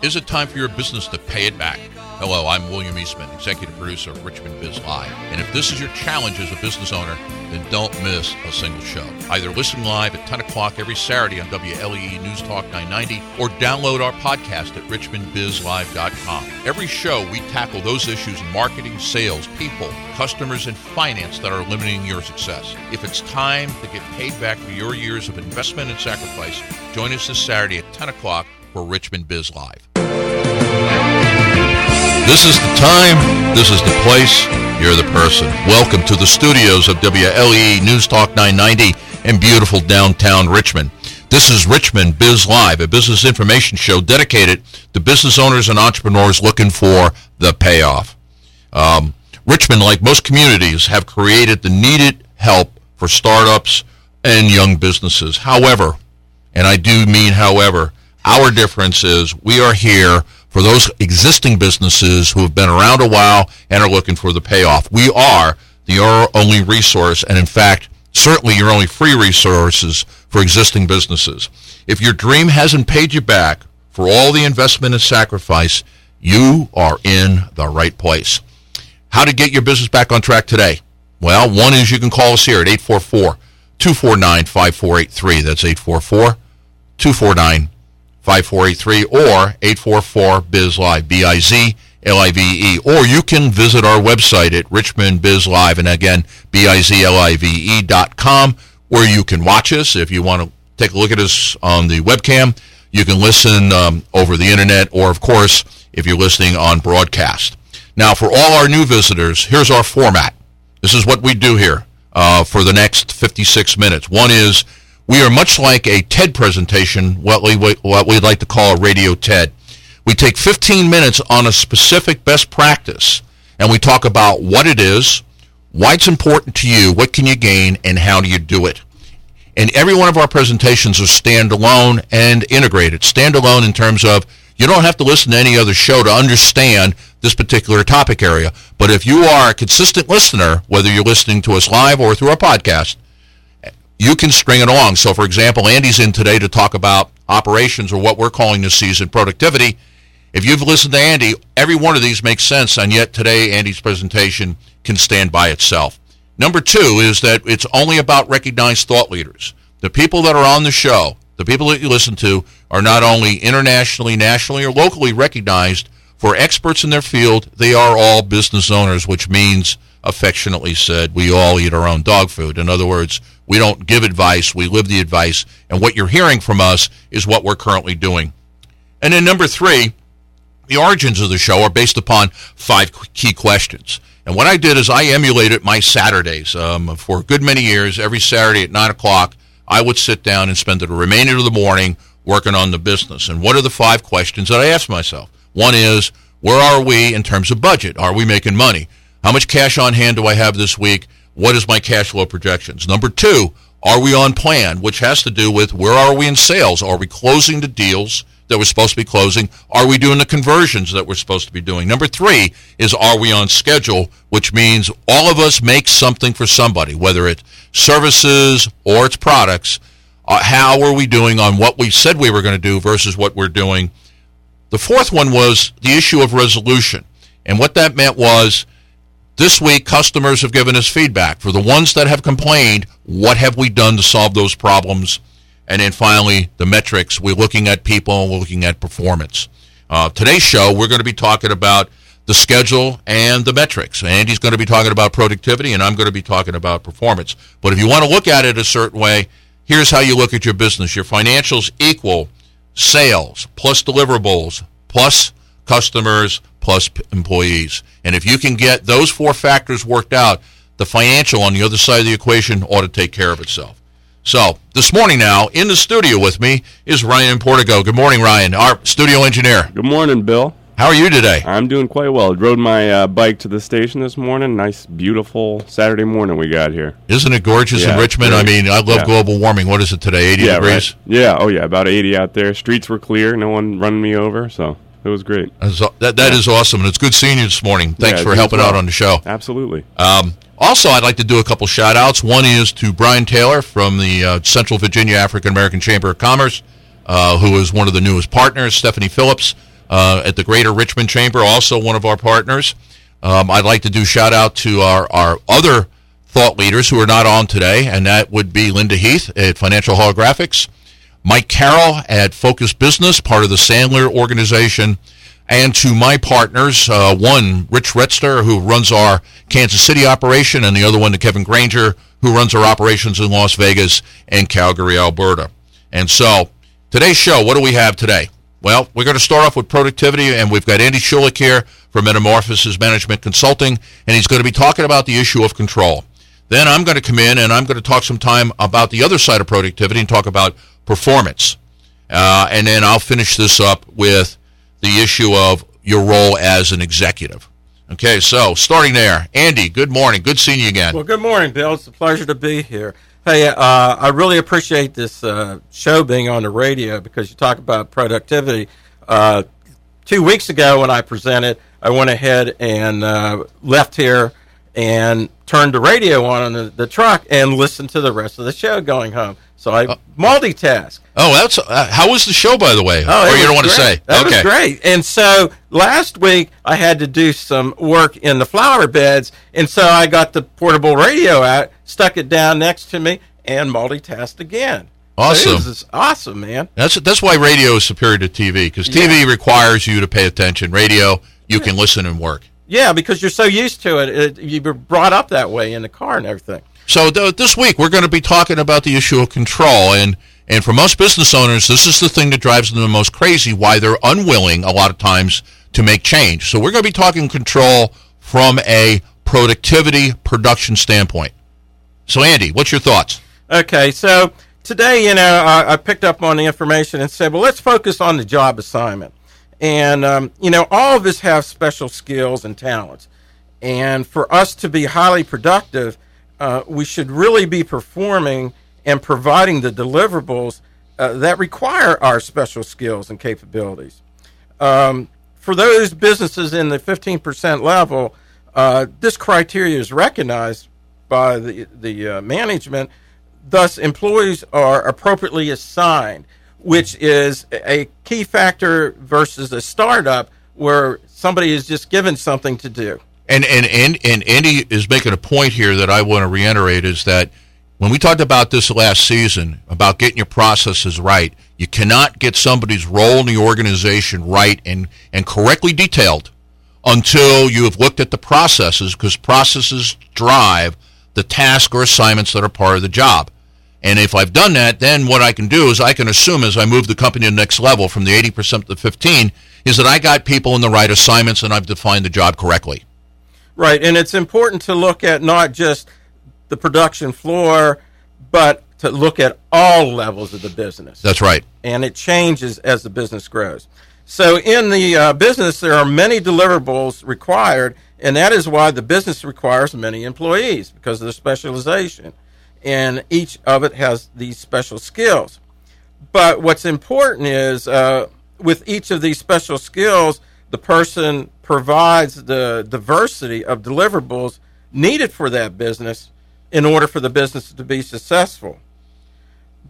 Is it time for your business to pay it back? Hello, I'm William Eastman, executive producer of Richmond Biz Live. And if this is your challenge as a business owner, then don't miss a single show. Either listen live at 10 o'clock every Saturday on WLEE News Talk 990 or download our podcast at richmondbizlive.com. Every show, we tackle those issues in marketing, sales, people, customers, and finance that are limiting your success. If it's time to get paid back for your years of investment and sacrifice, join us this Saturday at 10 o'clock for Richmond Biz Live. This is the time. This is the place. You're the person. Welcome to the studios of WLEE News Talk 990 in beautiful downtown Richmond. This is Richmond Biz Live, a business information show dedicated to business owners and entrepreneurs looking for the payoff. Um, Richmond, like most communities, have created the needed help for startups and young businesses. However, and I do mean however, our difference is we are here for those existing businesses who have been around a while and are looking for the payoff. We are the only resource, and in fact, certainly your only free resources for existing businesses. If your dream hasn't paid you back for all the investment and sacrifice, you are in the right place. How to get your business back on track today? Well, one is you can call us here at 844 249 5483. That's 844 249 5483 or 844 biz live or you can visit our website at Richmond Biz Live and again B I Z L I V E dot com where you can watch us. If you want to take a look at us on the webcam you can listen um, over the internet or of course if you're listening on broadcast. Now for all our new visitors here's our format. This is what we do here uh, for the next 56 minutes. One is we are much like a TED presentation, what, we, what we'd like to call a radio TED. We take 15 minutes on a specific best practice, and we talk about what it is, why it's important to you, what can you gain, and how do you do it. And every one of our presentations are standalone and integrated. Standalone in terms of you don't have to listen to any other show to understand this particular topic area. But if you are a consistent listener, whether you're listening to us live or through our podcast, you can string it along. So, for example, Andy's in today to talk about operations or what we're calling this season productivity. If you've listened to Andy, every one of these makes sense, and yet today Andy's presentation can stand by itself. Number two is that it's only about recognized thought leaders. The people that are on the show, the people that you listen to, are not only internationally, nationally, or locally recognized for experts in their field, they are all business owners, which means, affectionately said, we all eat our own dog food. In other words, we don't give advice, we live the advice. And what you're hearing from us is what we're currently doing. And then number three, the origins of the show are based upon five key questions. And what I did is I emulated my Saturdays. Um, for a good many years, every Saturday at 9 o'clock, I would sit down and spend the remainder of the morning working on the business. And what are the five questions that I asked myself? One is, where are we in terms of budget? Are we making money? How much cash on hand do I have this week? What is my cash flow projections? Number two, are we on plan, which has to do with where are we in sales? Are we closing the deals that we're supposed to be closing? Are we doing the conversions that we're supposed to be doing? Number three is are we on schedule, which means all of us make something for somebody, whether it's services or it's products. Uh, how are we doing on what we said we were going to do versus what we're doing? The fourth one was the issue of resolution. And what that meant was this week, customers have given us feedback. For the ones that have complained, what have we done to solve those problems? And then finally, the metrics. We're looking at people, and we're looking at performance. Uh, today's show, we're going to be talking about the schedule and the metrics. Andy's going to be talking about productivity, and I'm going to be talking about performance. But if you want to look at it a certain way, here's how you look at your business. Your financials equal sales plus deliverables plus customers plus employees. And if you can get those four factors worked out, the financial on the other side of the equation ought to take care of itself. So this morning now in the studio with me is Ryan Portigo. Good morning, Ryan, our studio engineer. Good morning, Bill. How are you today? I'm doing quite well. Rode my uh, bike to the station this morning. Nice, beautiful Saturday morning we got here. Isn't it gorgeous Yeah, in Richmond? I mean, I love Yeah. global warming. What is it today? 80 yeah, degrees? right. Yeah, oh yeah, about 80 out there. Streets were clear. No one running me over, so it was great. That, that is awesome, and it's good seeing you this morning. Thanks Yeah, for helping out on the show. Absolutely. Um, also, I'd like to do a couple shout outs. One is to Brian Taylor from the uh, Central Virginia African American Chamber of Commerce, uh, who is one of the newest partners. Stephanie Phillips uh, at the Greater Richmond Chamber, also one of our partners. Um, I'd like to do shout out to our, our other thought leaders who are not on today, and that would be Linda Heath at Financial Holographics, Mike Carroll at Focus Business, part of the Sandler organization, and to my partners, uh, one, Rich Retzler, who runs our Kansas City operation, and the other one to Kevin Granger, who runs our operations in Las Vegas and Calgary, Alberta. And so, today's show, what do we have today? Well, we're going to start off with productivity, and we've got Andy Shulick here from Metamorphosis Management Consulting, and he's going to be talking about the issue of control. Then I'm going to come in and I'm going to talk some time about the other side of productivity and talk about performance. Uh, and then I'll finish this up with the issue of your role as an executive. Okay, so starting there, Andy, good morning. Good seeing you again. Well, good morning, Bill. It's a pleasure to be here. Hey, uh, I really appreciate this uh, show being on the radio because you talk about productivity. Uh, two weeks ago, when I presented, I went ahead and uh, left here and turned the radio on in the, the truck and listened to the rest of the show going home. So I multitask. Oh, that's uh, how was the show, by the way? Oh, or you don't want to great. say? That okay. was great. And so last week I had to do some work in the flower beds, and so I got the portable radio out, stuck it down next to me, and multitasked again. So Awesome. it was awesome, man. That's that's why radio is superior to TV because TV requires you to pay attention. Radio, you can listen and work. Yeah, because you're so used to it. it you were brought up that way in the car and everything. So th- this week we're going to be talking about the issue of control, and and for most business owners, this is the thing that drives them the most crazy. Why they're unwilling a lot of times to make change. So we're going to be talking control from a productivity production standpoint. So Andy, what's your thoughts? Okay, so today, you know, I, I picked up on the information and said, well, let's focus on the job assignment. And, um, you know, all of us have special skills and talents. And for us to be highly productive, uh, we should really be performing and providing the deliverables uh, that require our special skills and capabilities. Um, for those businesses in the 15% level, uh, this criteria is recognized by the, the uh, management. Thus, employees are appropriately assigned, which is a key factor versus a startup where somebody is just given something to do. And and and and Andy is making a point here that I want to reiterate is that when we talked about this last season about getting your processes right, you cannot get somebody's role in the organization right and and correctly detailed until you have looked at the processes because processes drive the task or assignments that are part of the job. And if I've done that, then what I can do is I can assume as I move the company to the next level from the 80% to the 15 is that I got people in the right assignments and I've defined the job correctly. Right, and it's important to look at not just the production floor, but to look at all levels of the business. That's right. and it changes as the business grows. So, in the uh, business, there are many deliverables required, and that is why the business requires many employees because of the specialization, and each of it has these special skills. But what's important is uh, with each of these special skills, the person provides the diversity of deliverables needed for that business in order for the business to be successful.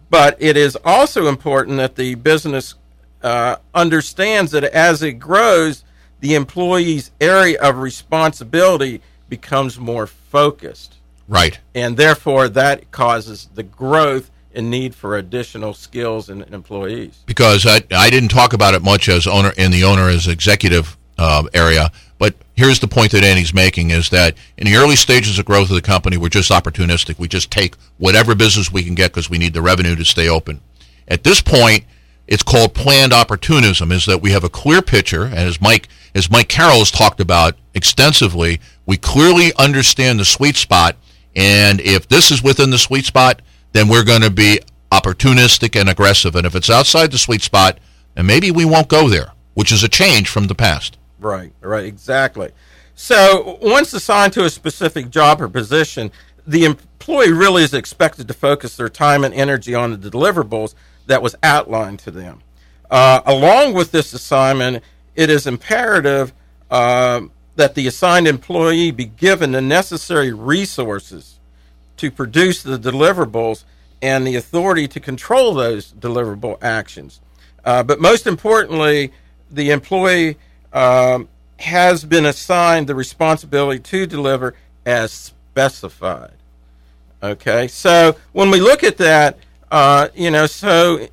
But it is also important that the business uh, understands that as it grows, the employee's area of responsibility becomes more focused. Right. And therefore, that causes the growth and need for additional skills and employees. Because I, I didn't talk about it much as owner in the owner as executive uh, area, but here's the point that Andy's making is that in the early stages of growth of the company, we're just opportunistic. We just take whatever business we can get because we need the revenue to stay open. At this point, it's called planned opportunism. Is that we have a clear picture, and as Mike as Mike Carroll has talked about extensively, we clearly understand the sweet spot, and if this is within the sweet spot, then we're going to be opportunistic and aggressive. And if it's outside the sweet spot, and maybe we won't go there, which is a change from the past. Right, right, exactly. So once assigned to a specific job or position, the employee really is expected to focus their time and energy on the deliverables that was outlined to them. Uh, along with this assignment, it is imperative uh, that the assigned employee be given the necessary resources to produce the deliverables and the authority to control those deliverable actions. Uh, but most importantly, the employee um, has been assigned the responsibility to deliver as specified. Okay, so when we look at that, uh, you know, so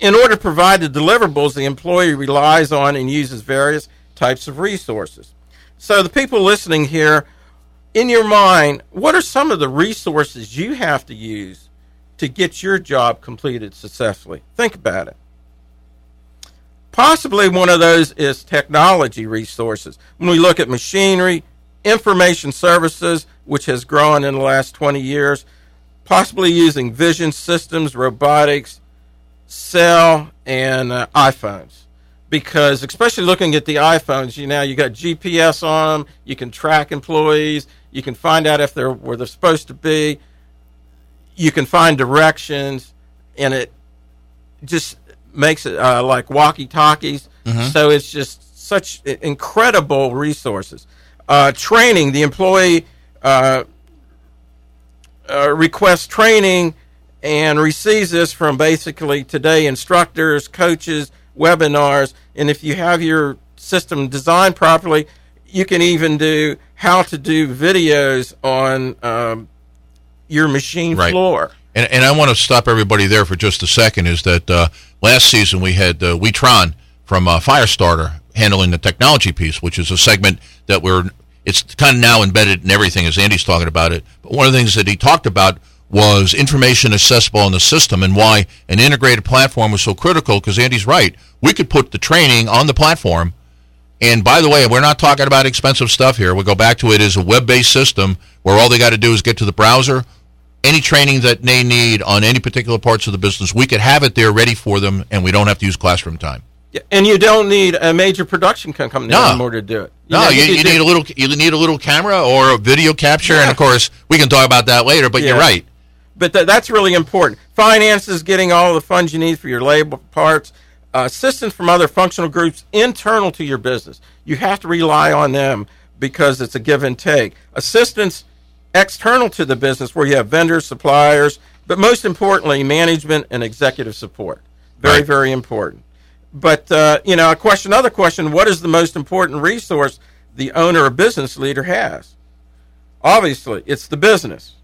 in order to provide the deliverables, the employee relies on and uses various types of resources. So, the people listening here, in your mind, what are some of the resources you have to use to get your job completed successfully? Think about it. Possibly one of those is technology resources. When we look at machinery, information services, which has grown in the last 20 years, possibly using vision systems, robotics, cell, and uh, iPhones. Because, especially looking at the iPhones, you know, you got GPS on them, you can track employees, you can find out if they're where they're supposed to be, you can find directions, and it just makes it uh, like walkie talkies. Mm-hmm. So it's just such incredible resources. Uh, training the employee uh, uh, requests training and receives this from basically today instructors, coaches, webinars, and if you have your system designed properly, you can even do how to do videos on um, your machine right. floor. And, and I want to stop everybody there for just a second. Is that uh, last season we had uh, from uh, Firestarter handling the technology piece, which is a segment that we're it's kind of now embedded in everything as Andy's talking about it. But one of the things that he talked about was information accessible in the system and why an integrated platform was so critical because Andy's right. We could put the training on the platform. And by the way, we're not talking about expensive stuff here. We go back to it as a web-based system where all they got to do is get to the browser. Any training that they need on any particular parts of the business, we could have it there ready for them, and we don't have to use classroom time. Yeah, and you don't need a major production company no. in order to do it. You no, know, you, you, you need a little. You need a little camera or a video capture, yeah. and of course, we can talk about that later. But yeah. you're right but th- that's really important. Finances, getting all the funds you need for your labor parts, assistance from other functional groups internal to your business. You have to rely on them because it's a give and take. Assistance external to the business, where you have vendors, suppliers, but most importantly, management and executive support. Very, right. very important. But uh, you know, a question, another question: What is the most important resource the owner or business leader has? Obviously, it's the business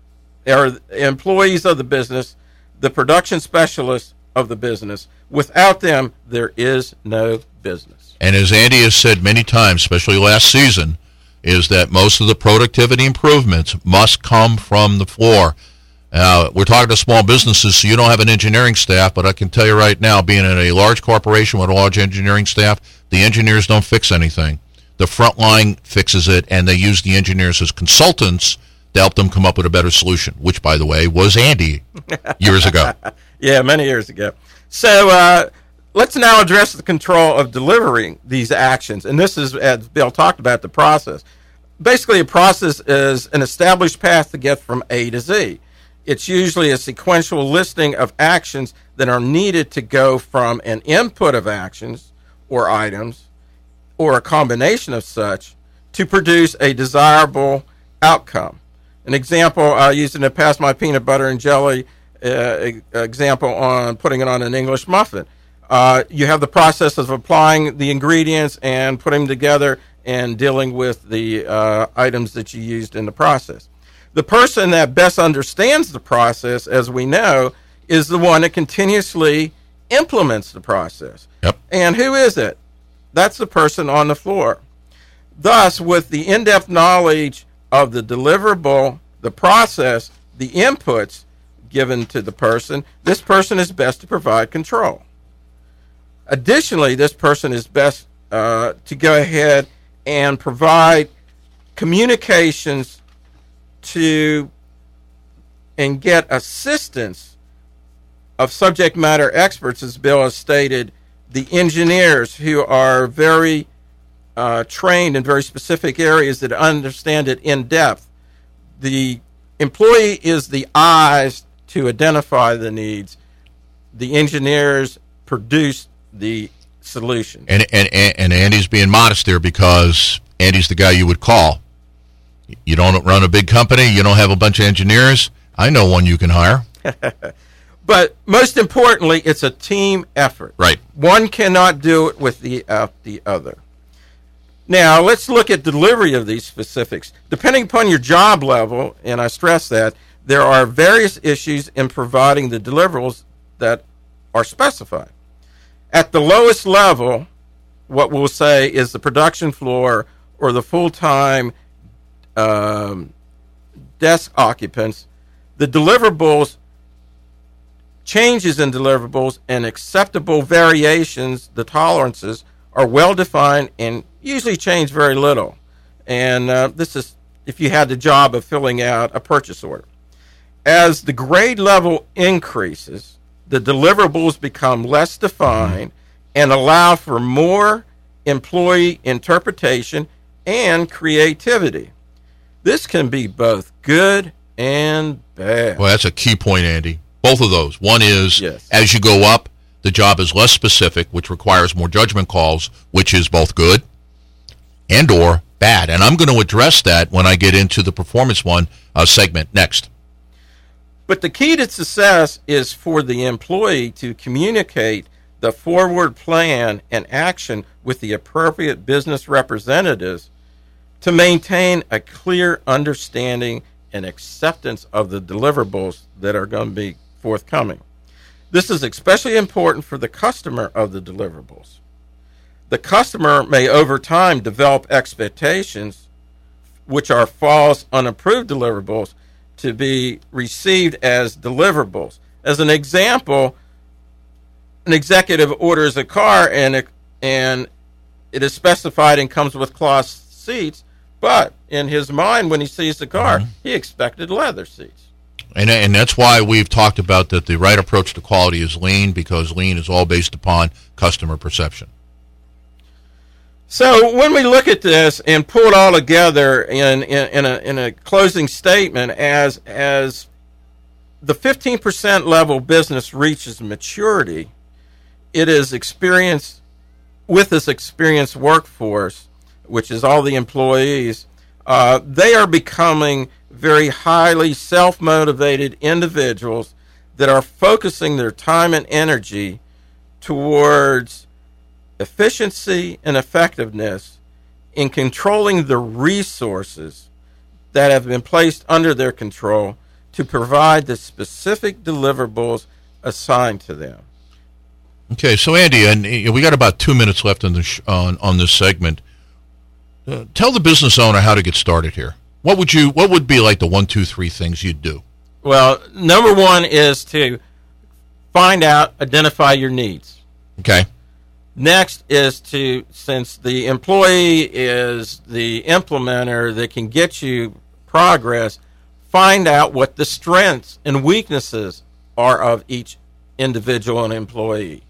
are employees of the business, the production specialists of the business. Without them, there is no business. And as Andy has said many times, especially last season, is that most of the productivity improvements must come from the floor. Uh, we're talking to small businesses, so you don't have an engineering staff, but I can tell you right now, being in a large corporation with a large engineering staff, the engineers don't fix anything. The front line fixes it, and they use the engineers as consultants to help them come up with a better solution, which, by the way, was Andy years ago. yeah, many years ago. So uh, let's now address the control of delivering these actions. And this is, as Bill talked about, the process. Basically, a process is an established path to get from A to Z. It's usually a sequential listing of actions that are needed to go from an input of actions or items or a combination of such to produce a desirable outcome. An example I used in the past, my peanut butter and jelly uh, example on putting it on an English muffin. Uh, you have the process of applying the ingredients and putting them together and dealing with the uh, items that you used in the process. The person that best understands the process, as we know, is the one that continuously implements the process. Yep. And who is it? That's the person on the floor. Thus, with the in depth knowledge of the deliverable, the process, the inputs given to the person, this person is best to provide control. Additionally, this person is best uh, to go ahead and provide communications to and get assistance of subject matter experts, as Bill has stated, the engineers who are very uh, trained in very specific areas that understand it in depth. The employee is the eyes to identify the needs. The engineers produce the solution. And, and, and Andy's being modest there because Andy's the guy you would call. You don't run a big company, you don't have a bunch of engineers. I know one you can hire. but most importantly, it's a team effort. Right. One cannot do it with the, uh, the other. Now, let's look at delivery of these specifics. Depending upon your job level, and I stress that, there are various issues in providing the deliverables that are specified. At the lowest level, what we'll say is the production floor or the full time um, desk occupants, the deliverables, changes in deliverables, and acceptable variations, the tolerances, are well defined and usually change very little. And uh, this is if you had the job of filling out a purchase order. As the grade level increases, the deliverables become less defined and allow for more employee interpretation and creativity. This can be both good and bad. Well, that's a key point, Andy. Both of those. One is Yes. as you go up, the job is less specific, which requires more judgment calls, which is both good and or bad. And I'm going to address that when I get into the performance one uh, segment next. But the key to success is for the employee to communicate the forward plan and action with the appropriate business representatives to maintain a clear understanding and acceptance of the deliverables that are going to be forthcoming. This is especially important for the customer of the deliverables. The customer may over time develop expectations which are false, unapproved deliverables to be received as deliverables. As an example, an executive orders a car and it, and it is specified and comes with cloth seats, but in his mind, when he sees the car, mm-hmm. he expected leather seats. And, and that's why we've talked about that the right approach to quality is lean because lean is all based upon customer perception. So when we look at this and pull it all together in, in, in, a, in a closing statement, as as the 15% level business reaches maturity, it is experienced with this experienced workforce, which is all the employees. Uh, they are becoming very highly self motivated individuals that are focusing their time and energy towards efficiency and effectiveness in controlling the resources that have been placed under their control to provide the specific deliverables assigned to them. Okay, so Andy, and uh, we got about two minutes left on, the sh- on, on this segment. Uh, tell the business owner how to get started here. What would you? What would be like the one, two, three things you'd do? Well, number one is to find out, identify your needs. Okay. Next is to, since the employee is the implementer that can get you progress, find out what the strengths and weaknesses are of each individual and employee.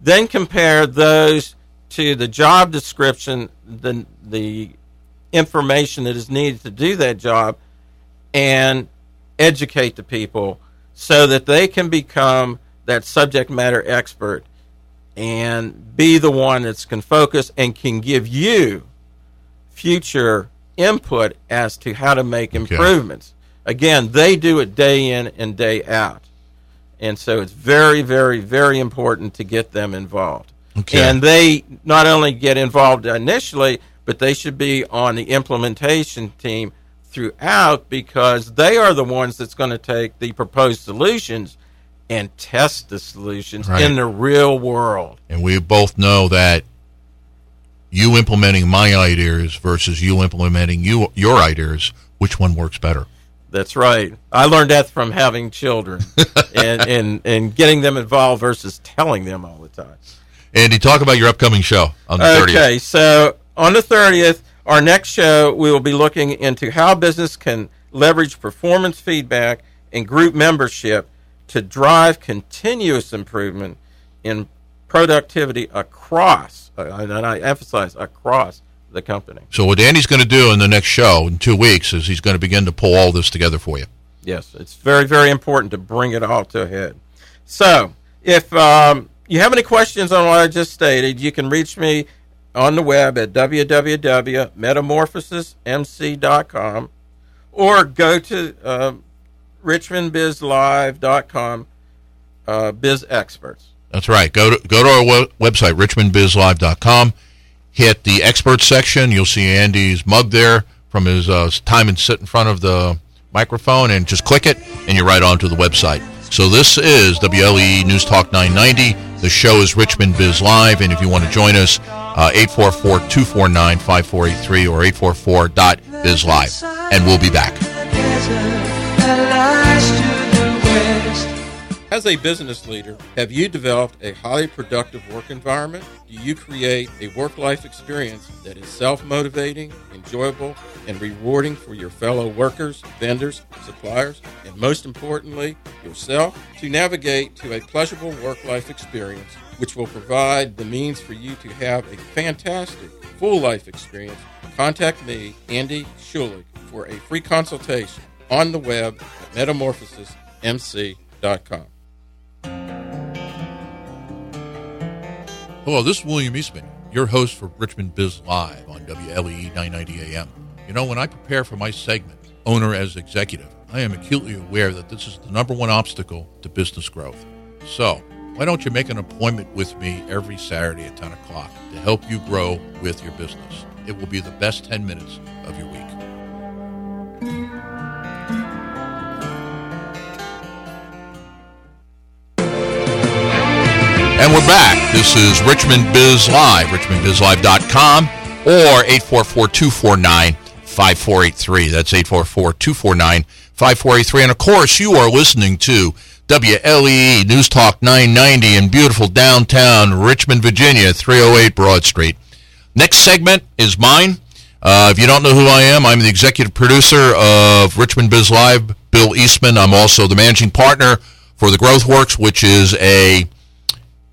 Then compare those to the job description, the, the information that is needed to do that job, and educate the people so that they can become that subject matter expert and be the one that's can focus and can give you future input as to how to make improvements. Again, they do it day in and day out. And so it's very, very, very important to get them involved. Okay. And they not only get involved initially, but they should be on the implementation team throughout because they are the ones that's going to take the proposed solutions and test the solutions Right. in the real world. And we both know that you implementing my ideas versus you implementing you your ideas, which one works better? That's right. I learned that from having children and, and, and getting them involved versus telling them all the time. Andy, talk about your upcoming show on the 30th. Okay, so on the 30th, our next show, we will be looking into how business can leverage performance feedback and group membership to drive continuous improvement in productivity across, uh, and I emphasize across the company. So what Andy's going to do in the next show in two weeks is he's going to begin to pull all this together for you. Yes, it's very, very important to bring it all to a head. So, if um, you have any questions on what I just stated, you can reach me on the web at www.metamorphosismc.com or go to uh, richmondbizlive.com, uh, Biz Experts. That's right. Go to go to our website, richmondbizlive.com. Hit the experts section. You'll see Andy's mug there from his uh, time and sit in front of the microphone, and just click it, and you're right onto the website. So this is WLEE News Talk 990. The show is Richmond Biz Live, and if you want to join us, 844-249-5483 uh, or 844.bizlive. And we'll be back. As a business leader, have you developed a highly productive work environment? Do you create a work life experience that is self motivating, enjoyable, and rewarding for your fellow workers, vendors, suppliers, and most importantly, yourself? To navigate to a pleasurable work life experience, which will provide the means for you to have a fantastic full life experience, contact me, Andy Shulick, for a free consultation on the web at metamorphosismc.com. Hello, this is William Eastman, your host for Richmond Biz Live on WLEE 990 AM. You know, when I prepare for my segment, Owner as Executive, I am acutely aware that this is the number one obstacle to business growth. So, why don't you make an appointment with me every Saturday at 10 o'clock to help you grow with your business? It will be the best 10 minutes of your week. And we're back. This is Richmond Biz Live, richmondbizlive.com or 844-249-5483. That's 844-249-5483. And of course, you are listening to WLEE News Talk 990 in beautiful downtown Richmond, Virginia, 308 Broad Street. Next segment is mine. Uh, if you don't know who I am, I'm the executive producer of Richmond Biz Live, Bill Eastman. I'm also the managing partner for the Growth Works, which is a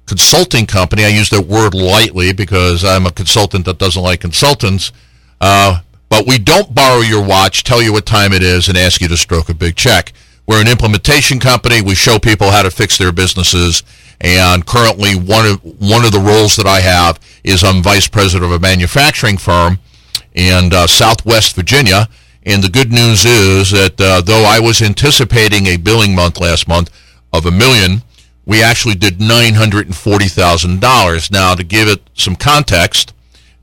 consulting company. I use that word lightly because I'm a consultant that doesn't like consultants. Uh, but we don't borrow your watch, tell you what time it is, and ask you to stroke a big check. We're an implementation company. We show people how to fix their businesses. And currently, one of one of the roles that I have is I'm vice president of a manufacturing firm in uh, Southwest Virginia. And the good news is that uh, though I was anticipating a billing month last month of a million, we actually did $940,000. Now, to give it some context,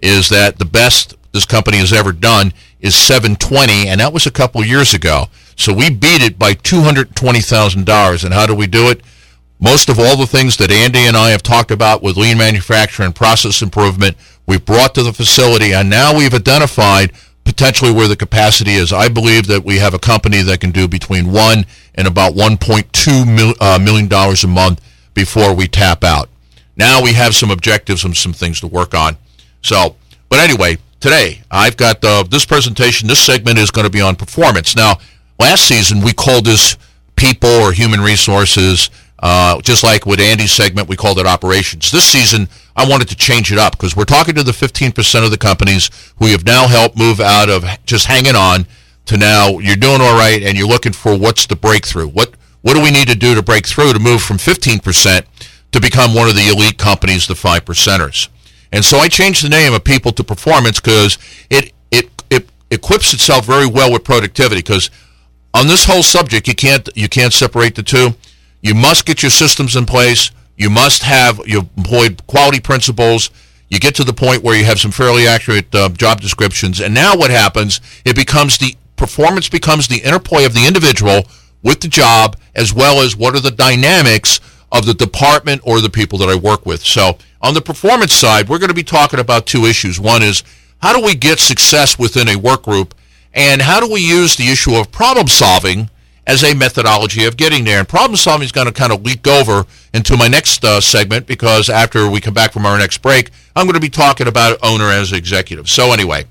is that the best this company has ever done is 720, and that was a couple years ago. So we beat it by $220,000. And how do we do it? Most of all the things that Andy and I have talked about with lean manufacturing and process improvement, we've brought to the facility, and now we've identified potentially where the capacity is. I believe that we have a company that can do between one and about 1.2 mil, uh, million dollars a month before we tap out. Now we have some objectives and some things to work on. So, but anyway, today I've got this presentation. This segment is going to be on performance. Now, last season we called this people or human resources. Uh, just like with Andy's segment, we called it operations. This season, I wanted to change it up because we're talking to the 15% of the companies who have now helped move out of just hanging on to now you're doing all right and you're looking for what's the breakthrough. What what do we need to do to break through to move from 15% to become one of the elite companies, the five percenters? And so I changed the name of people to performance because it, it it equips itself very well with productivity because on this whole subject you can't you can't separate the two. You must get your systems in place. You must have you employed quality principles. You get to the point where you have some fairly accurate uh, job descriptions, and now what happens? It becomes the performance becomes the interplay of the individual with the job, as well as what are the dynamics of the department or the people that I work with. So on the performance side, we're going to be talking about two issues. One is how do we get success within a work group, and how do we use the issue of problem solving as a methodology of getting there. And problem solving is going to kind of leak over into my next uh, segment because after we come back from our next break, I'm going to be talking about owner as executive. So anyway,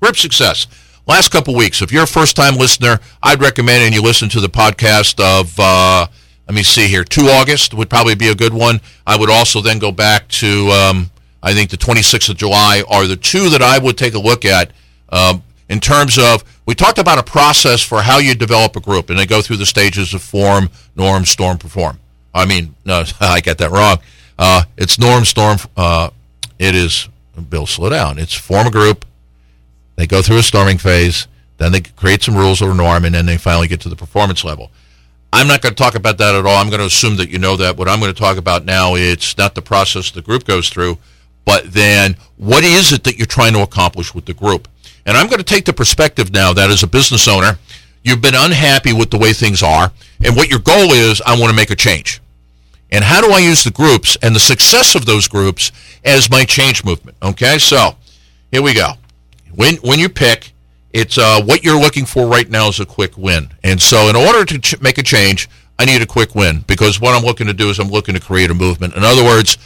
grip success. Last couple weeks, if you're a first-time listener, I'd recommend and you listen to the podcast of uh, let me see here. 2 August would probably be a good one. I would also then go back to, um, I think the 26th of July are the two that I would take a look at um, in terms of, we talked about a process for how you develop a group, and they go through the stages of form, norm, storm, perform. I mean, no, I got that wrong. Uh, it's norm, storm. Uh, it is, Bill, slow down. It's form a group. They go through a storming phase. Then they create some rules or norm, and then they finally get to the performance level. I'm not going to talk about that at all. I'm going to assume that you know that. What I'm going to talk about now, it's not the process the group goes through, but then what is it that you're trying to accomplish with the group? And I'm going to take the perspective now that as a business owner, you've been unhappy with the way things are, and what your goal is, I want to make a change. And how do I use the groups and the success of those groups as my change movement? Okay, so here we go. When when you pick, it's uh, what you're looking for right now is a quick win. And so, in order to ch- make a change, I need a quick win because what I'm looking to do is I'm looking to create a movement. In other words,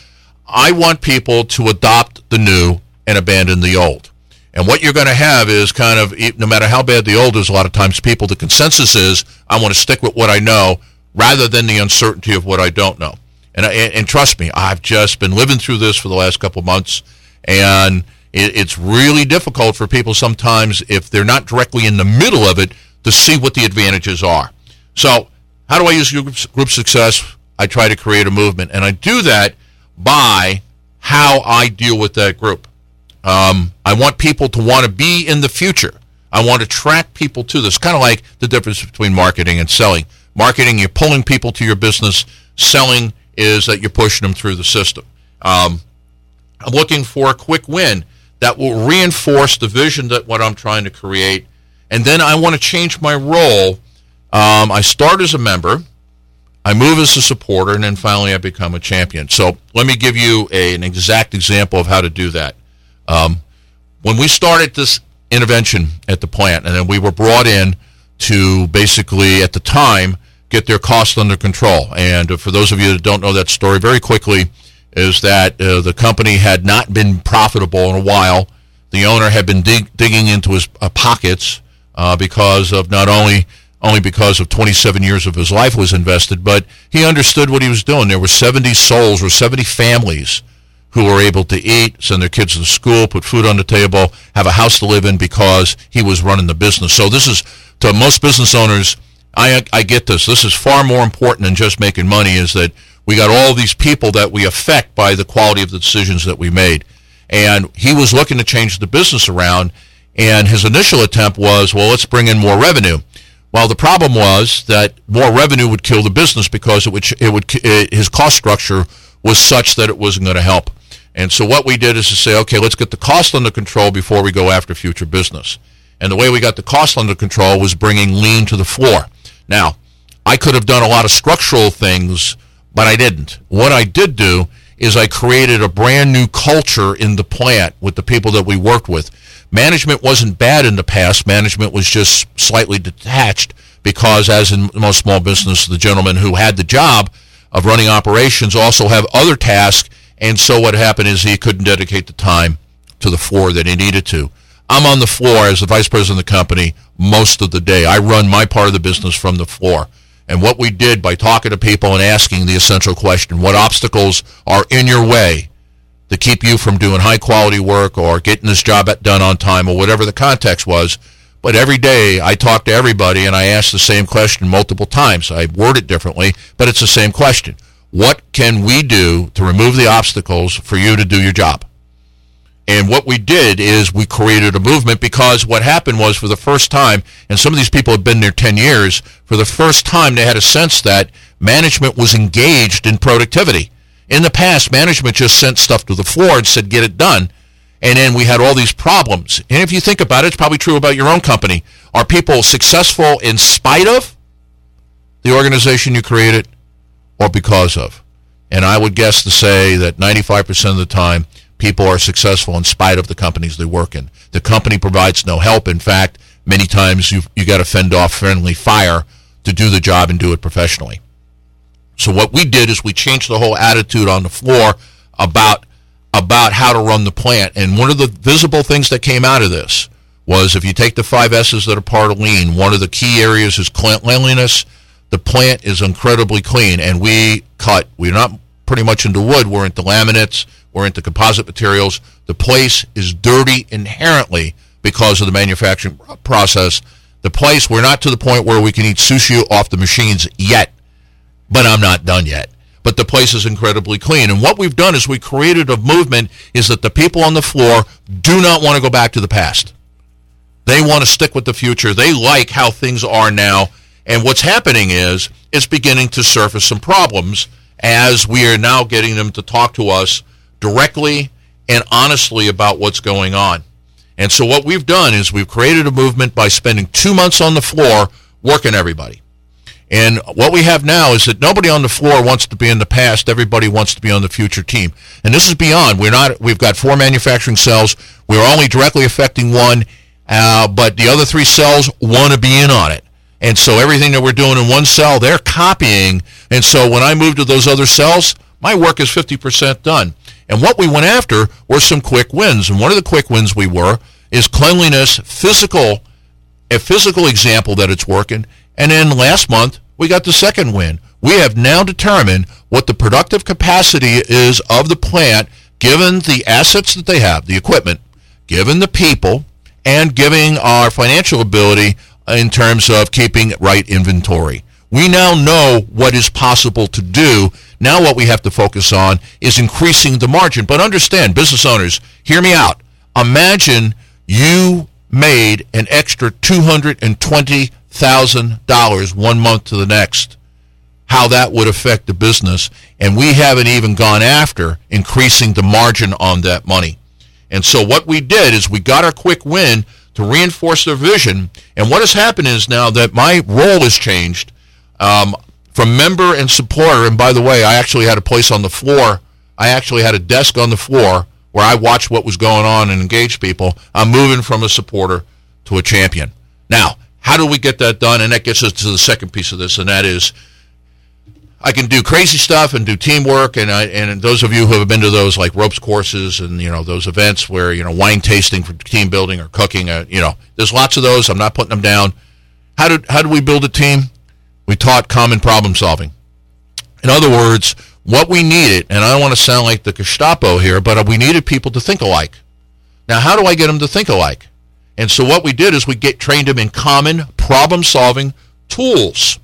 I want people to adopt the new and abandon the old. And what you're going to have is kind of, no matter how bad the old is, a lot of times people, the consensus is, I want to stick with what I know rather than the uncertainty of what I don't know. And, and, and trust me, I've just been living through this for the last couple months, and it, it's really difficult for people sometimes if they're not directly in the middle of it to see what the advantages are. So, how do I use group, success? I try to create a movement, and I do that by how I deal with that group. Um, I want people to want to be in the future. I want to attract people to this. Kind of like the difference between marketing and selling. Marketing, you're pulling people to your business. Selling is that you're pushing them through the system. Um, I'm looking for a quick win that will reinforce the vision that what I'm trying to create. And then I want to change my role. Um, I start as a member, I move as a supporter, and then finally I become a champion. So let me give you a, an exact example of how to do that. Um, when we started this intervention at the plant, and then we were brought in to basically, at the time, get their costs under control. And for those of you that don't know that story, very quickly, is that uh, the company had not been profitable in a while. The owner had been dig- digging into his uh, pockets uh, because of not only only because of 27 years of his life was invested, but he understood what he was doing. There were 70 souls or 70 families who were able to eat, send their kids to school, put food on the table, have a house to live in because he was running the business. So this is to most business owners. I I get this. This is far more important than just making money. Is that we got all these people that we affect by the quality of the decisions that we made. And he was looking to change the business around, and his initial attempt was, well, let's bring in more revenue. Well, the problem was that more revenue would kill the business because it would, it would it, his cost structure was such that it wasn't going to help. And so what we did is to say, okay, let's get the cost under control before we go after future business. And the way we got the cost under control was bringing lean to the floor. Now, I could have done a lot of structural things but I didn't. What I did do is I created a brand new culture in the plant with the people that we worked with. Management wasn't bad in the past. Management was just slightly detached because, as in most small business, the gentleman who had the job of running operations also have other tasks. And so what happened is he couldn't dedicate the time to the floor that he needed to. I'm on the floor as the vice president of the company most of the day. I run my part of the business from the floor. And what we did by talking to people and asking the essential question, what obstacles are in your way to keep you from doing high quality work or getting this job done on time or whatever the context was. But every day I talk to everybody and I ask the same question multiple times. I word it differently, but it's the same question. What can we do to remove the obstacles for you to do your job? And what we did is we created a movement because what happened was for the first time, and some of these people have been there 10 years, for the first time they had a sense that management was engaged in productivity. In the past, management just sent stuff to the floor and said, get it done. And then we had all these problems. And if you think about it, it's probably true about your own company. Are people successful in spite of the organization you created or because of? And I would guess to say that 95% of the time, people are successful in spite of the companies they work in. The company provides no help. In fact, many times you you got to fend off friendly fire to do the job and do it professionally. So what we did is we changed the whole attitude on the floor about about how to run the plant. And one of the visible things that came out of this was if you take the five S's that are part of lean, one of the key areas is cleanliness, the plant is incredibly clean, and we cut. We're not pretty much into wood. We're into laminates. We're into composite materials. The place is dirty inherently because of the manufacturing process. The place, we're not to the point where we can eat sushi off the machines yet, but I'm not done yet. But the place is incredibly clean. And what we've done is we created a movement is that the people on the floor do not want to go back to the past. They want to stick with the future. They like how things are now. And what's happening is it's beginning to surface some problems as we are now getting them to talk to us directly and honestly about what's going on. And so what we've done is we've created a movement by spending two months on the floor working everybody. And what we have now is that nobody on the floor wants to be in the past. Everybody wants to be on the future team. And this is beyond. We're not. We've got four manufacturing cells. We're only directly affecting one, uh, but the other three cells want to be in on it. And so everything that we're doing in one cell, they're copying. And so when I move to those other cells, my work is 50% done. And what we went after were some quick wins. And one of the quick wins we were is cleanliness, physical, a physical example that it's working. And then last month, we got the second win. We have now determined what the productive capacity is of the plant given the assets that they have, the equipment, given the people, and giving our financial ability in terms of keeping right inventory. We now know what is possible to do. Now what we have to focus on is increasing the margin. But understand, business owners, hear me out. Imagine you made an extra $220,000 one month to the next. How that would affect the business. And we haven't even gone after increasing the margin on that money. And so what we did is we got our quick win to reinforce their vision. And what has happened is now that my role has changed um, from member and supporter. And by the way, I actually had a place on the floor. I actually had a desk on the floor where I watched what was going on and engaged people. I'm moving from a supporter to a champion. Now, how do we get that done? And that gets us to the second piece of this, and that is I can do crazy stuff and do teamwork, and I, and those of you who have been to those like ropes courses and you know those events where you know wine tasting for team building or cooking, uh, you know, there's lots of those. I'm not putting them down. How did how do we build a team? We taught common problem solving. In other words, what we needed, and I don't want to sound like the Gestapo here, but uh, we needed people to think alike. Now, how do I get them to think alike? And so what we did is we get trained them in common problem solving tools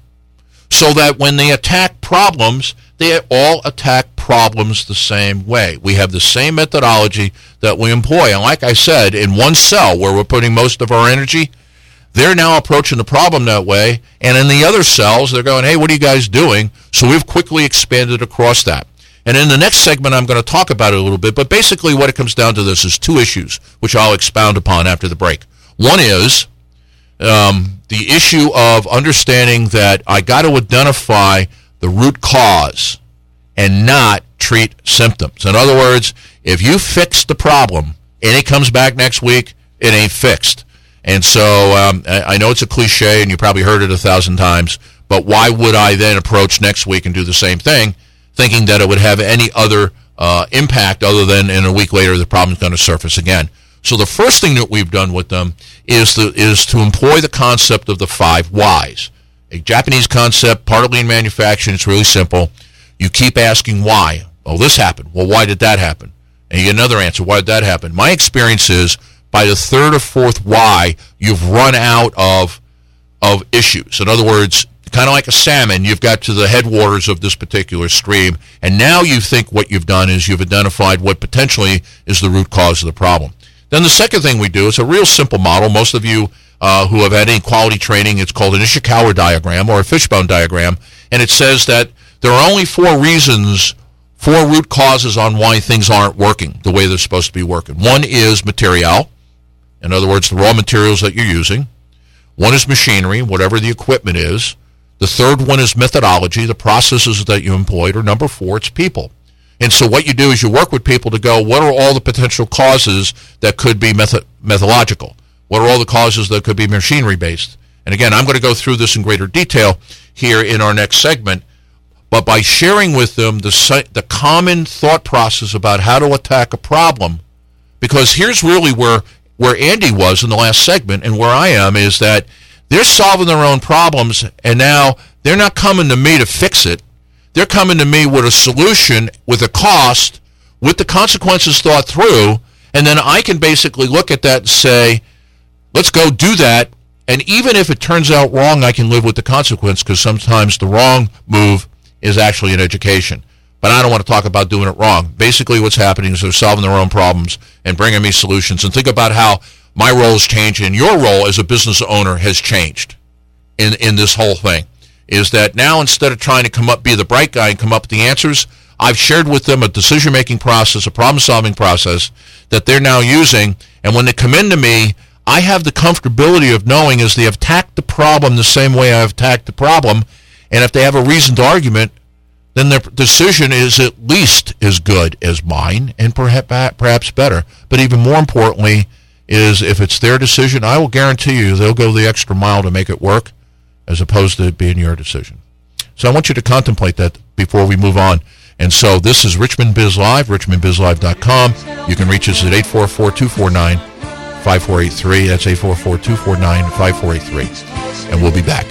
so that when they attack problems, they all attack problems the same way. We have the same methodology that we employ. And like I said, in one cell where we're putting most of our energy, they're now approaching the problem that way. And in the other cells, they're going, hey, what are you guys doing? So we've quickly expanded across that. And in the next segment, I'm going to talk about it a little bit. But basically, what it comes down to this is two issues, which I'll expound upon after the break. One is um, the issue of understanding that I got to identify the root cause and not treat symptoms. In other words, if you fix the problem and it comes back next week, it ain't fixed. And so um, I know it's a cliche and you probably heard it a thousand times, but why would I then approach next week and do the same thing, thinking that it would have any other uh, impact other than in a week later the problem's going to surface again? So the first thing that we've done with them is to, is to employ the concept of the five whys. A Japanese concept, partly in manufacturing. It's really simple. You keep asking why. Oh, this happened. Well, why did that happen? And you get another answer. Why did that happen? My experience is by the third or fourth why, you've run out of of issues. In other words, kind of like a salmon, you've got to the headwaters of this particular stream, and now you think what you've done is you've identified what potentially is the root cause of the problem. Then the second thing we do is a real simple model. Most of you uh, who have had any quality training, it's called an Ishikawa diagram or a fishbone diagram, and it says that there are only four reasons, four root causes on why things aren't working the way they're supposed to be working. One is material, in other words, the raw materials that you're using. One is machinery, whatever the equipment is. The third one is methodology, the processes that you employed. Or number four, it's people. And so what you do is you work with people to go, what are all the potential causes that could be method- methodological? What are all the causes that could be machinery based? And again, I'm going to go through this in greater detail here in our next segment. But by sharing with them the, the common thought process about how to attack a problem, because here's really where, where Andy was in the last segment and where I am is that They're solving their own problems, and now they're not coming to me to fix it. They're coming to me with a solution, with a cost, with the consequences thought through, and then I can basically look at that and say, let's go do that. And even if it turns out wrong, I can live with the consequence because sometimes the wrong move is actually an education. But I don't want to talk about doing it wrong. Basically, what's happening is they're solving their own problems and bringing me solutions. And think about how my role has changed and your role as a business owner has changed in, in this whole thing. Is that now instead of trying to come up, be the bright guy and come up with the answers, I've shared with them a decision making process, a problem solving process that they're now using. And when they come into me, I have the comfortability of knowing as they have attacked the problem the same way I've attacked the problem. And if they have a reasoned argument, then their decision is at least as good as mine and perhaps, perhaps better. But even more importantly, is if it's their decision, I will guarantee you they'll go the extra mile to make it work as opposed to it being your decision. So I want you to contemplate that before we move on. And so this is Richmond Biz Live, richmondbizlive.com. You can reach us at 844-249-5483. That's 844-249-5483. And we'll be back.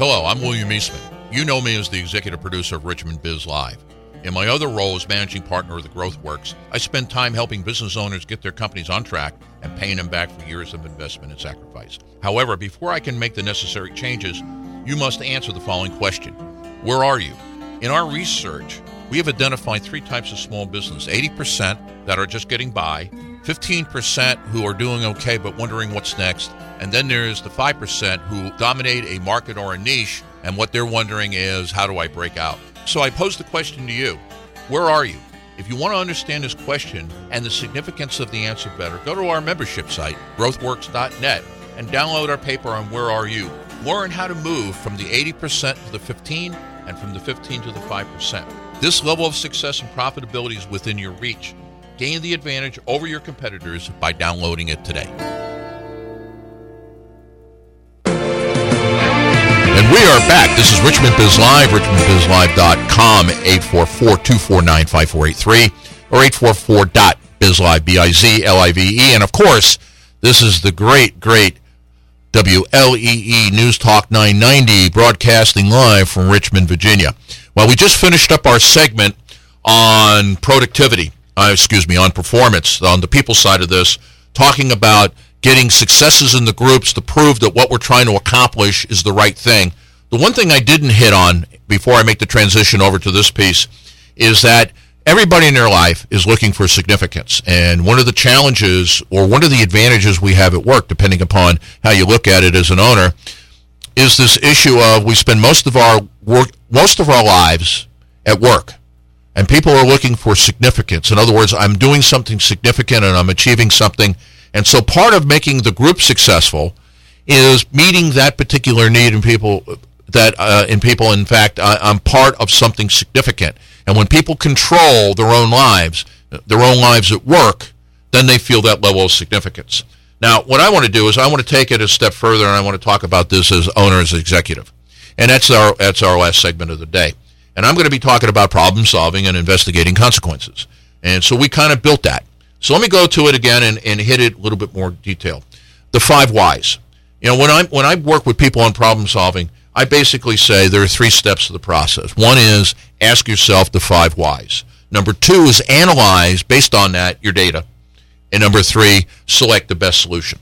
Hello, I'm William Eastman. You know me as the executive producer of Richmond Biz Live. In my other role as managing partner of the Growth Works, I spend time helping business owners get their companies on track and paying them back for years of investment and sacrifice. However, before I can make the necessary changes, you must answer the following question Where are you? In our research, we have identified three types of small business 80% that are just getting by, 15% who are doing okay but wondering what's next, and then there's the 5% who dominate a market or a niche, and what they're wondering is, how do I break out? So I pose the question to you Where are you? If you want to understand this question and the significance of the answer better, go to our membership site, growthworks.net, and download our paper on Where Are You? Learn how to move from the 80% to the 15 and from the 15 to the 5%. This level of success and profitability is within your reach. Gain the advantage over your competitors by downloading it today. And we are back. This is Richmond Biz Live, richmondbizlive.com, 844-249-5483 or 844.bizlive, B-I-Z-L-I-V-E. And of course, this is the great, great WLEE News Talk 990 broadcasting live from Richmond, Virginia. Well, we just finished up our segment on productivity, uh, excuse me, on performance, on the people side of this, talking about getting successes in the groups to prove that what we're trying to accomplish is the right thing. The one thing I didn't hit on before I make the transition over to this piece is that everybody in their life is looking for significance. And one of the challenges or one of the advantages we have at work, depending upon how you look at it as an owner, is this issue of we spend most of our work, most of our lives at work. And people are looking for significance. In other words, I'm doing something significant and I'm achieving something and so part of making the group successful is meeting that particular need in people that uh, in people in fact I, I'm part of something significant. And when people control their own lives, their own lives at work, then they feel that level of significance. Now, what I want to do is I want to take it a step further and I want to talk about this as owner as executive. And that's our that's our last segment of the day. And I'm going to be talking about problem solving and investigating consequences. And so we kind of built that. So let me go to it again and, and hit it a little bit more detail. The five whys. You know, when I when I work with people on problem solving, I basically say there are three steps to the process. One is ask yourself the five whys. Number two is analyze based on that your data. And number three, select the best solution.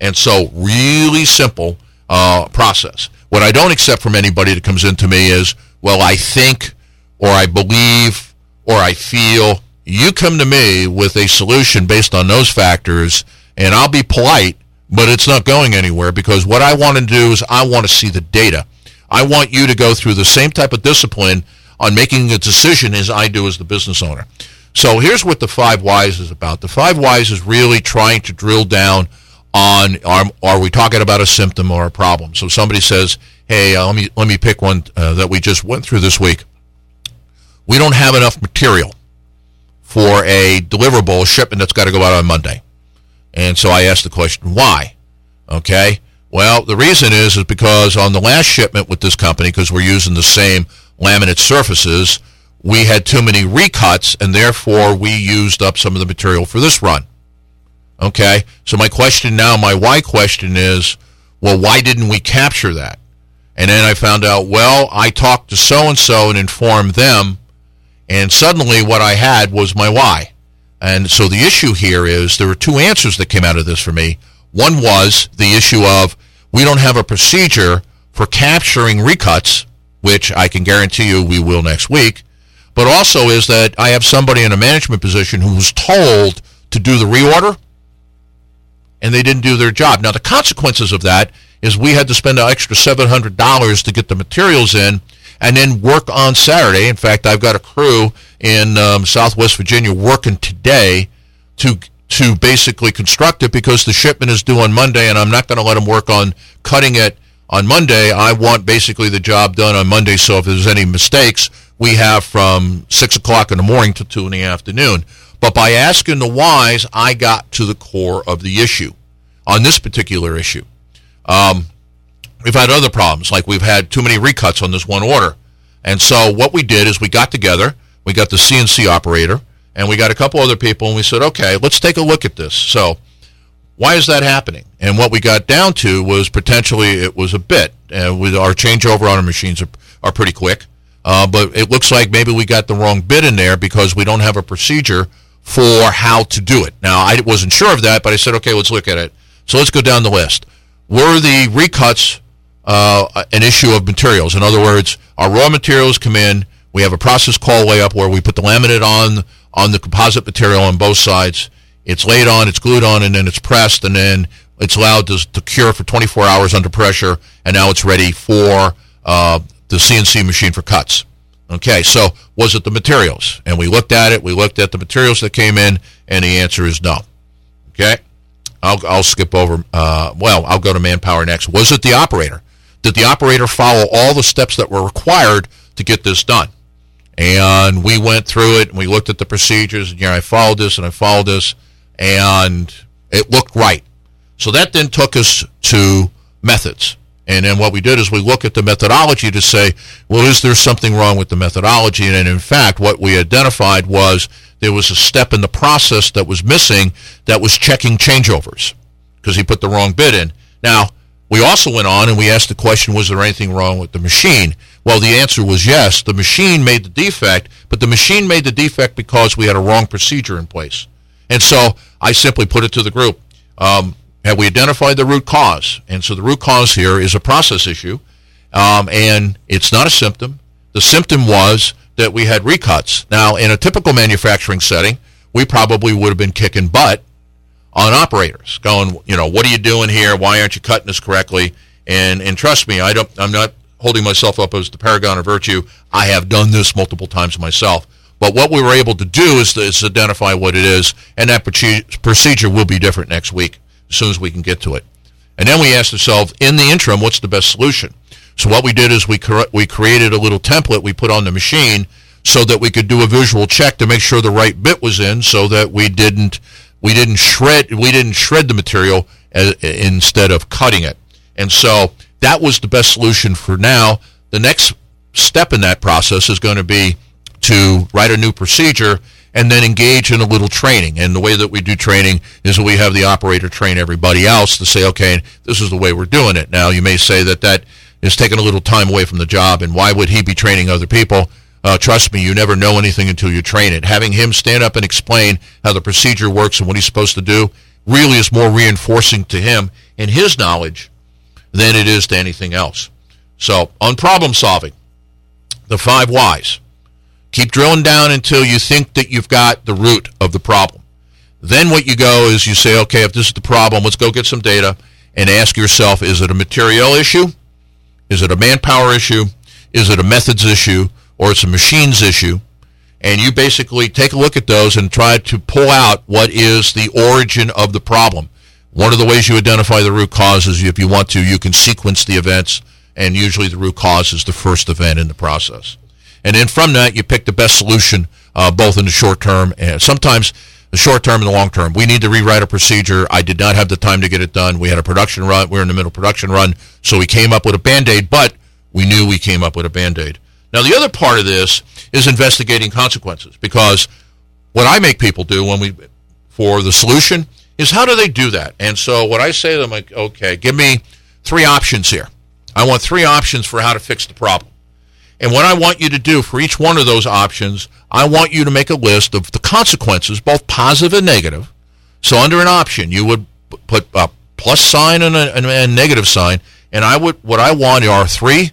And so, really simple uh, process. What I don't accept from anybody that comes into me is, well, I think, or I believe, or I feel, you come to me with a solution based on those factors, and I'll be polite, but it's not going anywhere because what I want to do is I want to see the data. I want you to go through the same type of discipline on making a decision as I do as the business owner. So here's what the five whys is about. The five whys is really trying to drill down on are, are we talking about a symptom or a problem? So somebody says, "Hey, uh, let me let me pick one uh, that we just went through this week. We don't have enough material." for a deliverable shipment that's got to go out on Monday. And so I asked the question, why? Okay. Well, the reason is is because on the last shipment with this company, because we're using the same laminate surfaces, we had too many recuts, and therefore we used up some of the material for this run. Okay, so my question now, my why question is, well, why didn't we capture that? And then I found out, well, I talked to so and so and informed them, and suddenly what I had was my why. And so the issue here is there were two answers that came out of this for me. One was the issue of we don't have a procedure for capturing recuts, which I can guarantee you we will next week. But also is that I have somebody in a management position who was told to do the reorder and they didn't do their job. Now, the consequences of that is we had to spend an extra $700 to get the materials in and then work on Saturday. In fact, I've got a crew in um, Southwest Virginia working today to to basically construct it because the shipment is due on Monday, and I'm not going to let them work on cutting it on Monday. I want basically the job done on Monday. So if there's any mistakes, we have from six o'clock in the morning to two in the afternoon. But by asking the whys, I got to the core of the issue on this particular issue. Um, we've had other problems, like we've had too many recuts on this one order. And so what we did is we got together, we got the CNC operator, and we got a couple other people, and we said, okay, let's take a look at this. So why is that happening? And what we got down to was potentially it was a bit. Uh, with our changeover on our machines are, are pretty quick, uh, but it looks like maybe we got the wrong bit in there because we don't have a procedure for how to do it. Now I wasn't sure of that, but I said, okay, let's look at it. So let's go down the list. Were the recuts uh, an issue of materials? In other words, our raw materials come in. We have a process call layup where we put the laminate on on the composite material on both sides. It's laid on, it's glued on, and then it's pressed, and then it's allowed to, to cure for 24 hours under pressure, and now it's ready for uh, the CNC machine for cuts. Okay, so was it the materials? And we looked at it, we looked at the materials that came in, and the answer is no. Okay, I'll, I'll skip over, uh, well, I'll go to manpower next. Was it the operator? Did the operator follow all the steps that were required to get this done? And we went through it and we looked at the procedures. And, you know, I followed this and I followed this, and it looked right. So that then took us to methods. And then what we did is we look at the methodology to say, well, is there something wrong with the methodology? And in fact, what we identified was there was a step in the process that was missing that was checking changeovers because he put the wrong bit in. Now, we also went on and we asked the question, was there anything wrong with the machine? Well, the answer was yes. The machine made the defect, but the machine made the defect because we had a wrong procedure in place. And so I simply put it to the group. Um, have we identified the root cause? And so the root cause here is a process issue, um, and it's not a symptom. The symptom was that we had recuts. Now, in a typical manufacturing setting, we probably would have been kicking butt on operators, going, you know, what are you doing here? Why aren't you cutting this correctly? And and trust me, I don't. I'm not holding myself up as the paragon of virtue. I have done this multiple times myself. But what we were able to do is, is identify what it is, and that procedure will be different next week as soon as we can get to it. And then we asked ourselves, in the interim, what's the best solution? So what we did is we cre- we created a little template we put on the machine so that we could do a visual check to make sure the right bit was in, so that we didn't we didn't shred we didn't shred the material as, instead of cutting it. And so that was the best solution for now. The next step in that process is going to be to write a new procedure and then engage in a little training. And the way that we do training is we have the operator train everybody else to say, okay, this is the way we're doing it. Now, you may say that that is taking a little time away from the job, and why would he be training other people? Uh, trust me, you never know anything until you train it. Having him stand up and explain how the procedure works and what he's supposed to do really is more reinforcing to him and his knowledge than it is to anything else. So, on problem solving, the five whys. Keep drilling down until you think that you've got the root of the problem. Then what you go is you say, okay, if this is the problem, let's go get some data and ask yourself, is it a material issue? Is it a manpower issue? Is it a methods issue? Or it's a machines issue? And you basically take a look at those and try to pull out what is the origin of the problem. One of the ways you identify the root cause is if you want to, you can sequence the events, and usually the root cause is the first event in the process. And then from that, you pick the best solution, uh, both in the short term and sometimes the short term and the long term. We need to rewrite a procedure. I did not have the time to get it done. We had a production run. We are in the middle production run, so we came up with a band aid, but we knew we came up with a band aid. Now, the other part of this is investigating consequences because what I make people do when we for the solution is how do they do that? And so what I say to them like, okay, give me three options here. I want three options for how to fix the problem. And what I want you to do for each one of those options, I want you to make a list of the consequences, both positive and negative. So under an option, you would put a plus sign and a, and a negative sign, and I would what I want are three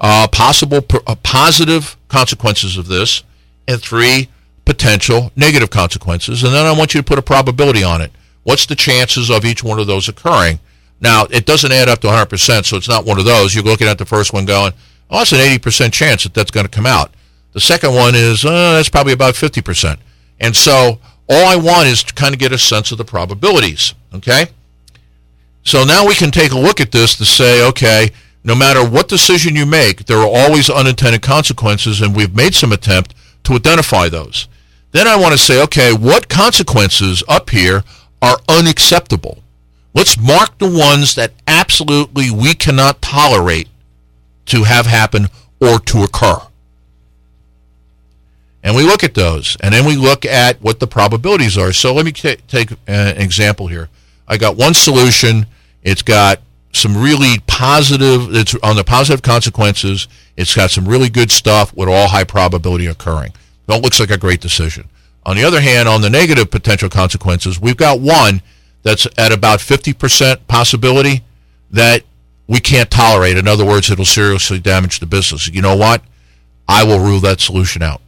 uh, possible uh, positive consequences of this, and three potential negative consequences, and then I want you to put a probability on it. What's the chances of each one of those occurring? Now, it doesn't add up to 100%, so it's not one of those. You're looking at the first one going, oh, it's an 80% chance that that's going to come out. The second one is, uh, that's probably about 50%. And so all I want is to kind of get a sense of the probabilities, okay? So now we can take a look at this to say, okay, no matter what decision you make, there are always unintended consequences, and we've made some attempt to identify those. Then I want to say, okay, what consequences up here are unacceptable? Let's mark the ones that absolutely we cannot tolerate to have happen or to occur. And we look at those, and then we look at what the probabilities are. So let me t- take an example here. I got one solution. It's got some really positive, it's on the positive consequences. It's got some really good stuff with all high probability occurring. It looks like a great decision. On the other hand, on the negative potential consequences, we've got one that's at about 50% possibility that we can't tolerate. In other words, it'll seriously damage the business. You know what? I will rule that solution out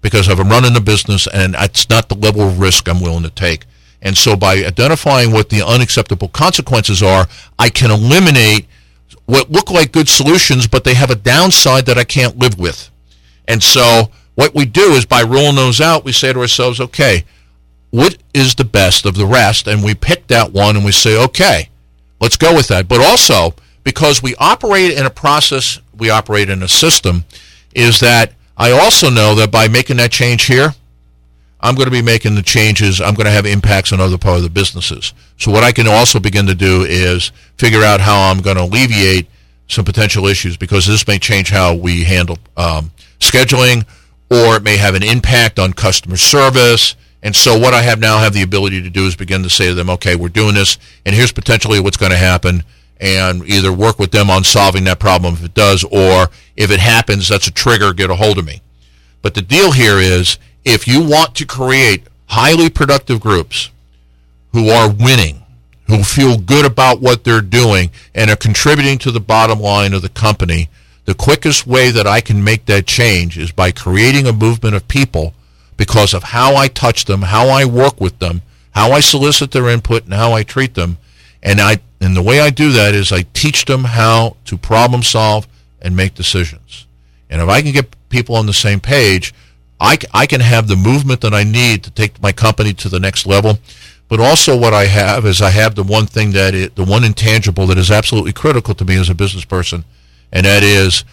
because I'm running the business and it's not the level of risk I'm willing to take. And so by identifying what the unacceptable consequences are, I can eliminate what look like good solutions, but they have a downside that I can't live with. And so what we do is by ruling those out, we say to ourselves, okay, what is the best of the rest? And we pick that one and we say, okay, let's go with that. But also, because we operate in a process, we operate in a system, is that I also know that by making that change here, I'm going to be making the changes. I'm going to have impacts on other part of the businesses. So what I can also begin to do is figure out how I'm going to alleviate some potential issues because this may change how we handle um, scheduling, or it may have an impact on customer service. And so what I have now have the ability to do is begin to say to them, okay, we're doing this, and here's potentially what's going to happen, and either work with them on solving that problem if it does, or if it happens, that's a trigger, get a hold of me. But the deal here is if you want to create highly productive groups who are winning, who feel good about what they're doing and are contributing to the bottom line of the company, the quickest way that I can make that change is by creating a movement of people because of how I touch them, how I work with them, how I solicit their input, and how I treat them. And I and the way I do that is I teach them how to problem solve and make decisions. And if I can get people on the same page, I, I can have the movement that I need to take my company to the next level. But also, what I have is I have the one thing that it, the one intangible that is absolutely critical to me as a business person, and that is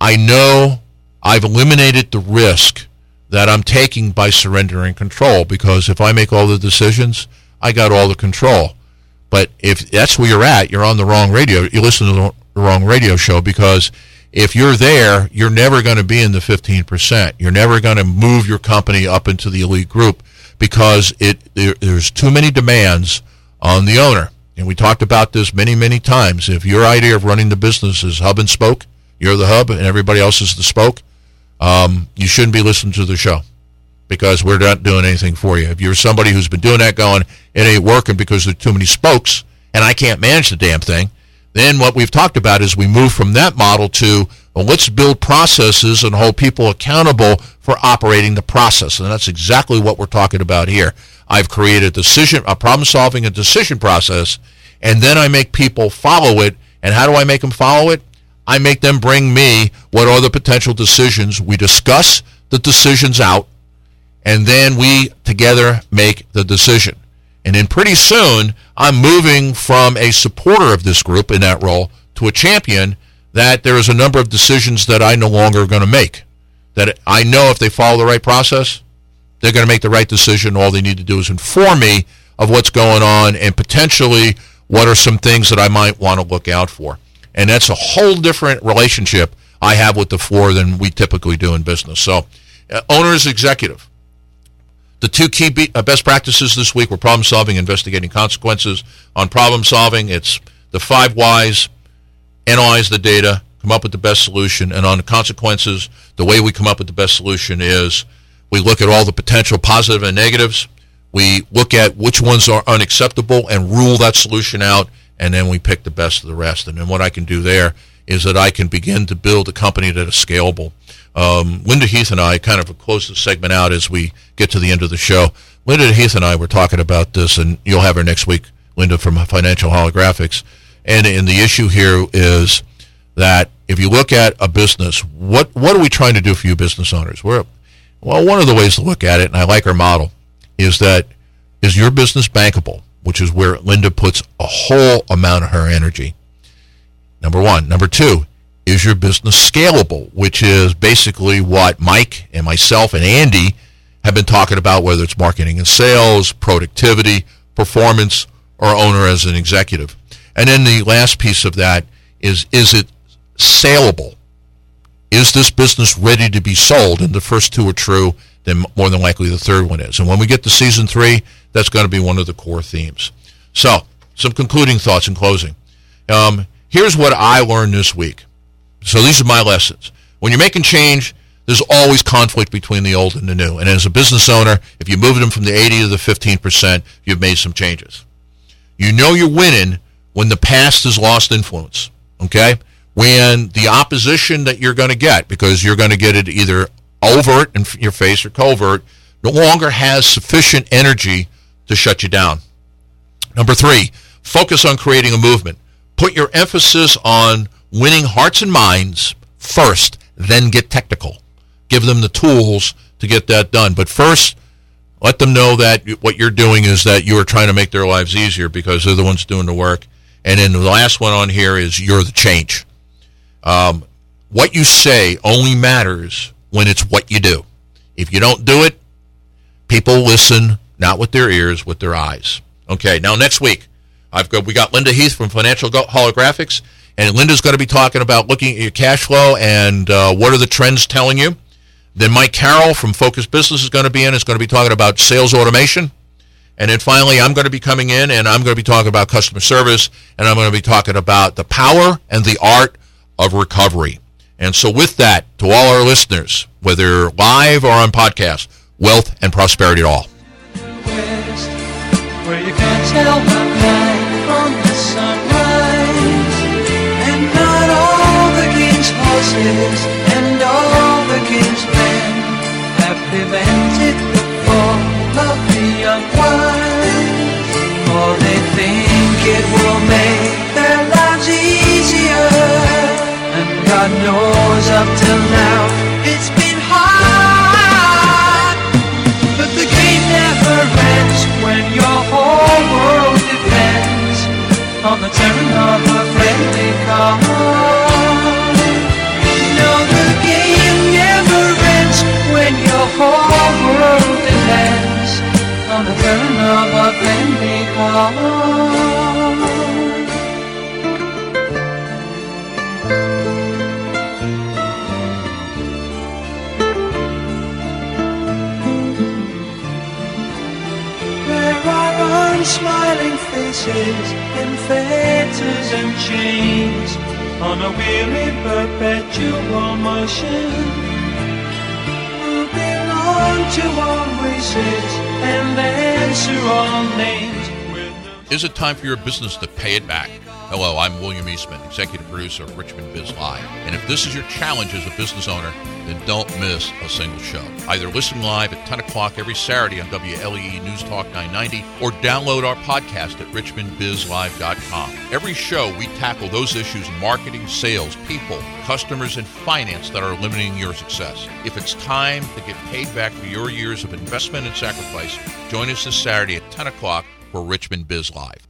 I know I've eliminated the risk that I'm taking by surrendering control. Because if I make all the decisions, I got all the control. But if that's where you're at, you're on the wrong radio. You listen to the wrong radio show because if you're there, you're never going to be in the 15%. You're never going to move your company up into the elite group because it there, there's too many demands on the owner. And we talked about this many, many times. If your idea of running the business is hub and spoke, you're the hub and everybody else is the spoke, um, you shouldn't be listening to the show because we're not doing anything for you. If you're somebody who's been doing that going, it ain't working because there's too many spokes and I can't manage the damn thing, then what we've talked about is we move from that model to well, let's build processes and hold people accountable for operating the process. And that's exactly what we're talking about here. I've created a decision, a problem solving a decision process, and then I make people follow it. And how do I make them follow it? I make them bring me what are the potential decisions. We discuss the decisions out, and then we together make the decision. And then pretty soon, I'm moving from a supporter of this group in that role to a champion that there is a number of decisions that I no longer going to make. That I know if they follow the right process, they're going to make the right decision. All they need to do is inform me of what's going on and potentially what are some things that I might want to look out for. And that's a whole different relationship I have with the floor than we typically do in business. So, uh, owner is executive. The two key be- uh, best practices this week were problem solving, investigating consequences. On problem solving, it's the five whys, analyze the data, come up with the best solution. And on the consequences, the way we come up with the best solution is we look at all the potential positive and negatives. We look at which ones are unacceptable and rule that solution out, and then we pick the best of the rest. And then what I can do there is that I can begin to build a company that is scalable. Um, Linda Heath and I kind of close the segment out as we get to the end of the show. Linda Heath and I were talking about this, and you'll have her next week, Linda from Financial Holographics. And, and the issue here is that if you look at a business, what what are we trying to do for you business owners? We're, well, one of the ways to look at it, and I like our model, is that is your business bankable, which is where Linda puts a whole amount of her energy. Number one. Number two, is your business scalable, which is basically what Mike and myself and Andy have been talking about, whether it's marketing and sales, productivity, performance, or owner as an executive. And then the last piece of that is is it saleable? Is this business ready to be sold? And the first two are true, then more than likely the third one is. And when we get to season three, that's going to be one of the core themes. So, some concluding thoughts in closing. Um, here's what I learned this week. So, these are my lessons. When you're making change, there's always conflict between the old and the new. And as a business owner, if you move them from the 80 to the 15%, you've made some changes. You know you're winning when the past has lost influence. Okay? When the opposition that you're going to get, because you're going to get it either overt in your face or covert, no longer has sufficient energy to shut you down. Number three, focus on creating a movement. Put your emphasis on winning hearts and minds first, then get technical. Give them the tools to get that done. But first, let them know that what you're doing is that you are trying to make their lives easier because they're the ones doing the work. And then the last one on here is you're the change. Um, what you say only matters when it's what you do. If you don't do it, people listen not with their ears, with their eyes. Okay, now next week, I've got we got Linda Heath from Financial Holographics, and Linda's going to be talking about looking at your cash flow and uh, what are the trends telling you. Then Mike Carroll from Focus Business is going to be in. Is going to be talking about sales automation. And then finally, I'm going to be coming in and I'm going to be talking about customer service and I'm going to be talking about the power and the art of recovery. And so, with that, to all our listeners, whether live or on podcast, wealth and prosperity to all. Where you can't tell the night from the sunrise, and not all the king's horses and all the king's men have prevented the fall of the young ones, for they think it Is it time for your business to pay it back? Hello, I'm William Eastman, executive producer of Richmond Biz Live. And if this is your challenge as a business owner, don't miss a single show. Either listen live at 10 o'clock every Saturday on WLEE News Talk 990 or download our podcast at richmondbizlive.com. Every show, we tackle those issues in marketing, sales, people, customers, and finance that are limiting your success. If it's time to get paid back for your years of investment and sacrifice, join us this Saturday at 10 o'clock for Richmond Biz Live.